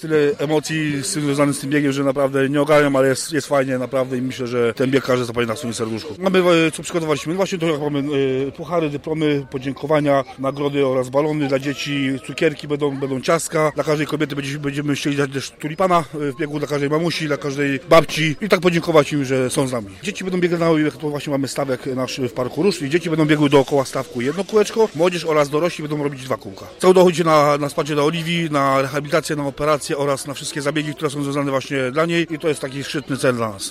tyle emocji związanych z tym biegiem, że naprawdę nie ogarniam, ale jest, jest fajnie naprawdę i myślę, że ten bieg każdy zapali na swoim serduszku. Mamy, e, co przygotowaliśmy? No właśnie to jak mamy e, puchary, dyplomy, podziękowania, nagrody oraz balony dla dzieci, cukierki, będą, będą ciastka. Dla każdej kobiety będziemy, będziemy chcieli dać też tulipana e, w biegu, dla każdej mamusi, dla każdej babci i tak podziękować im, że są z nami. Dzieci będą biegały, jak to właśnie mamy stawek nasz w Parku Róż i dzieci będą biegły dookoła stawku jedno kółeczko, młodzież oraz dorośli będą robić dwa kółka. Cały dochodzi na, na wsparcie dla Oliwii, na rehabilitację, na operację oraz na wszystkie zabiegi, które są związane właśnie dla niej i to jest taki szczytny cel dla nas.